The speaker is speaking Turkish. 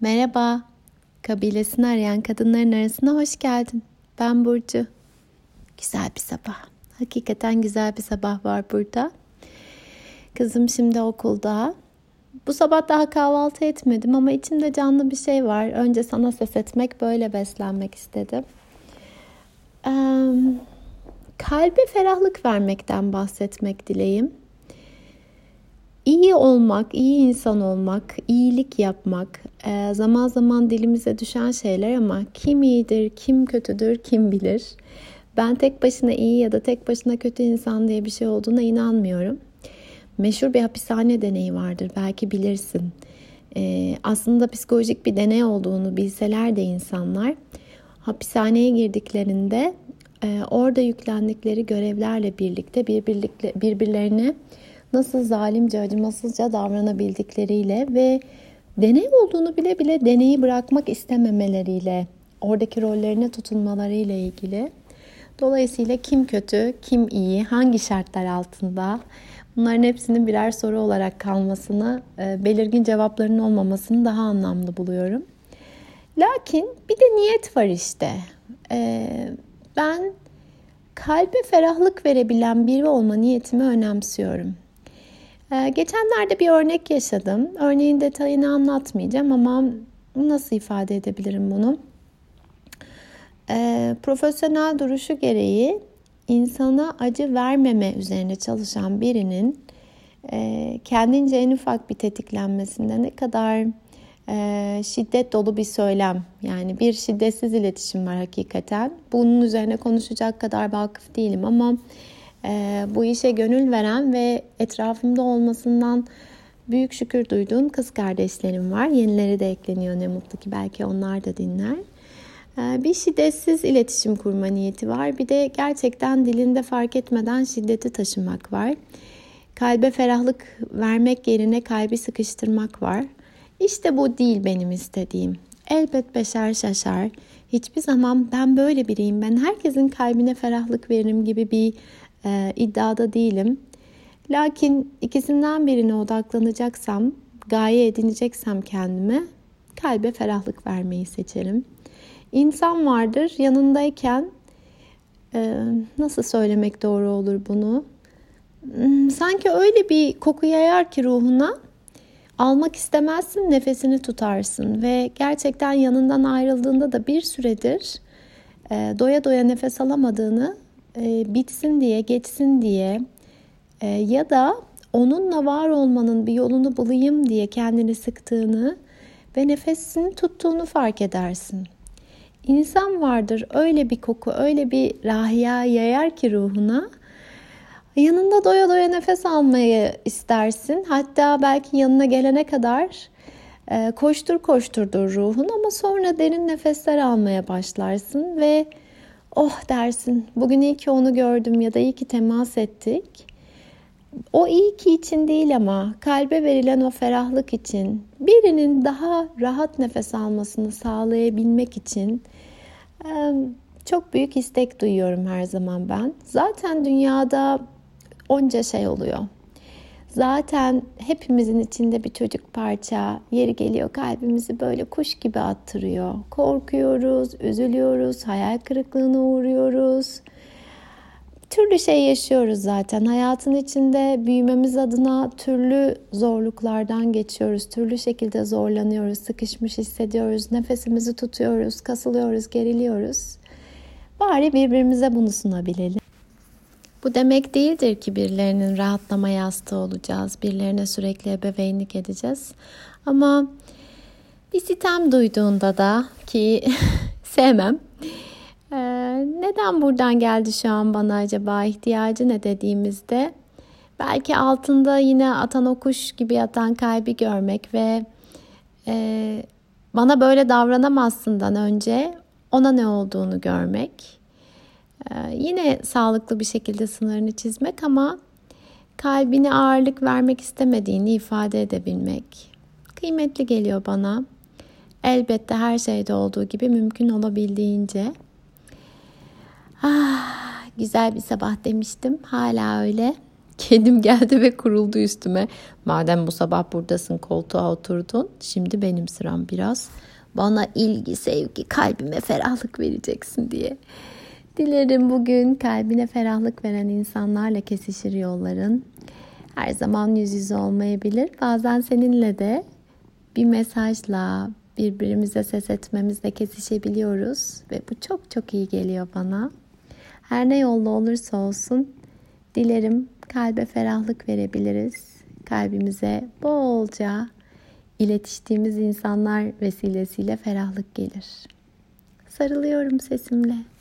Merhaba, kabilesini arayan kadınların arasına hoş geldin. Ben Burcu. Güzel bir sabah. Hakikaten güzel bir sabah var burada. Kızım şimdi okulda. Bu sabah daha kahvaltı etmedim ama içimde canlı bir şey var. Önce sana ses etmek, böyle beslenmek istedim. Ee, kalbe ferahlık vermekten bahsetmek dileyim. İyi olmak, iyi insan olmak, iyilik yapmak e, zaman zaman dilimize düşen şeyler ama kim iyidir, kim kötüdür, kim bilir. Ben tek başına iyi ya da tek başına kötü insan diye bir şey olduğuna inanmıyorum. Meşhur bir hapishane deneyi vardır, belki bilirsin. E, aslında psikolojik bir deney olduğunu bilseler de insanlar hapishaneye girdiklerinde e, orada yüklendikleri görevlerle birlikte birbirlerine nasıl zalimce, acımasızca davranabildikleriyle ve deney olduğunu bile bile deneyi bırakmak istememeleriyle, oradaki rollerine tutunmalarıyla ilgili. Dolayısıyla kim kötü, kim iyi, hangi şartlar altında bunların hepsinin birer soru olarak kalmasını, e, belirgin cevaplarının olmamasını daha anlamlı buluyorum. Lakin bir de niyet var işte. E, ben kalbe ferahlık verebilen biri olma niyetimi önemsiyorum. Ee, geçenlerde bir örnek yaşadım. Örneğin detayını anlatmayacağım ama nasıl ifade edebilirim bunu? Ee, profesyonel duruşu gereği insana acı vermeme üzerine çalışan birinin e, kendince en ufak bir tetiklenmesinde ne kadar e, şiddet dolu bir söylem yani bir şiddetsiz iletişim var hakikaten. Bunun üzerine konuşacak kadar vakıf değilim ama bu işe gönül veren ve etrafımda olmasından büyük şükür duyduğum kız kardeşlerim var. Yenileri de ekleniyor ne mutlu ki belki onlar da dinler. E, bir şiddetsiz iletişim kurma niyeti var. Bir de gerçekten dilinde fark etmeden şiddeti taşımak var. Kalbe ferahlık vermek yerine kalbi sıkıştırmak var. İşte bu değil benim istediğim. Elbet beşer şaşar. Hiçbir zaman ben böyle biriyim, ben herkesin kalbine ferahlık veririm gibi bir e, iddiada değilim. Lakin ikisinden birine odaklanacaksam, gaye edineceksem kendime kalbe ferahlık vermeyi seçerim. İnsan vardır yanındayken e, nasıl söylemek doğru olur bunu? Hmm, sanki öyle bir koku yayar ki ruhuna almak istemezsin, nefesini tutarsın ve gerçekten yanından ayrıldığında da bir süredir e, doya doya nefes alamadığını e, bitsin diye, geçsin diye e, ya da onunla var olmanın bir yolunu bulayım diye kendini sıktığını ve nefesini tuttuğunu fark edersin. İnsan vardır öyle bir koku, öyle bir rahiya yayar ki ruhuna. Yanında doya doya nefes almayı istersin. Hatta belki yanına gelene kadar e, koştur koşturdur ruhun ama sonra derin nefesler almaya başlarsın ve oh dersin bugün iyi ki onu gördüm ya da iyi ki temas ettik. O iyi ki için değil ama kalbe verilen o ferahlık için birinin daha rahat nefes almasını sağlayabilmek için çok büyük istek duyuyorum her zaman ben. Zaten dünyada onca şey oluyor. Zaten hepimizin içinde bir çocuk parça yeri geliyor kalbimizi böyle kuş gibi attırıyor. Korkuyoruz, üzülüyoruz, hayal kırıklığına uğruyoruz. Türlü şey yaşıyoruz zaten. Hayatın içinde büyümemiz adına türlü zorluklardan geçiyoruz. Türlü şekilde zorlanıyoruz, sıkışmış hissediyoruz, nefesimizi tutuyoruz, kasılıyoruz, geriliyoruz. Bari birbirimize bunu sunabilelim. Bu demek değildir ki birilerinin rahatlama yastığı olacağız. Birilerine sürekli ebeveynlik edeceğiz. Ama bir sitem duyduğunda da ki sevmem. Ee, neden buradan geldi şu an bana acaba ihtiyacı ne dediğimizde belki altında yine atan o kuş gibi yatan kalbi görmek ve e, bana böyle davranamazsından önce ona ne olduğunu görmek yine sağlıklı bir şekilde sınırını çizmek ama kalbine ağırlık vermek istemediğini ifade edebilmek kıymetli geliyor bana. Elbette her şeyde olduğu gibi mümkün olabildiğince. Ah, güzel bir sabah demiştim. Hala öyle. Kedim geldi ve kuruldu üstüme. Madem bu sabah buradasın koltuğa oturdun. Şimdi benim sıram biraz. Bana ilgi, sevgi, kalbime ferahlık vereceksin diye. Dilerim bugün kalbine ferahlık veren insanlarla kesişir yolların. Her zaman yüz yüze olmayabilir. Bazen seninle de bir mesajla birbirimize ses etmemizle kesişebiliyoruz ve bu çok çok iyi geliyor bana. Her ne yolda olursa olsun dilerim kalbe ferahlık verebiliriz. Kalbimize bolca iletiştiğimiz insanlar vesilesiyle ferahlık gelir. Sarılıyorum sesimle.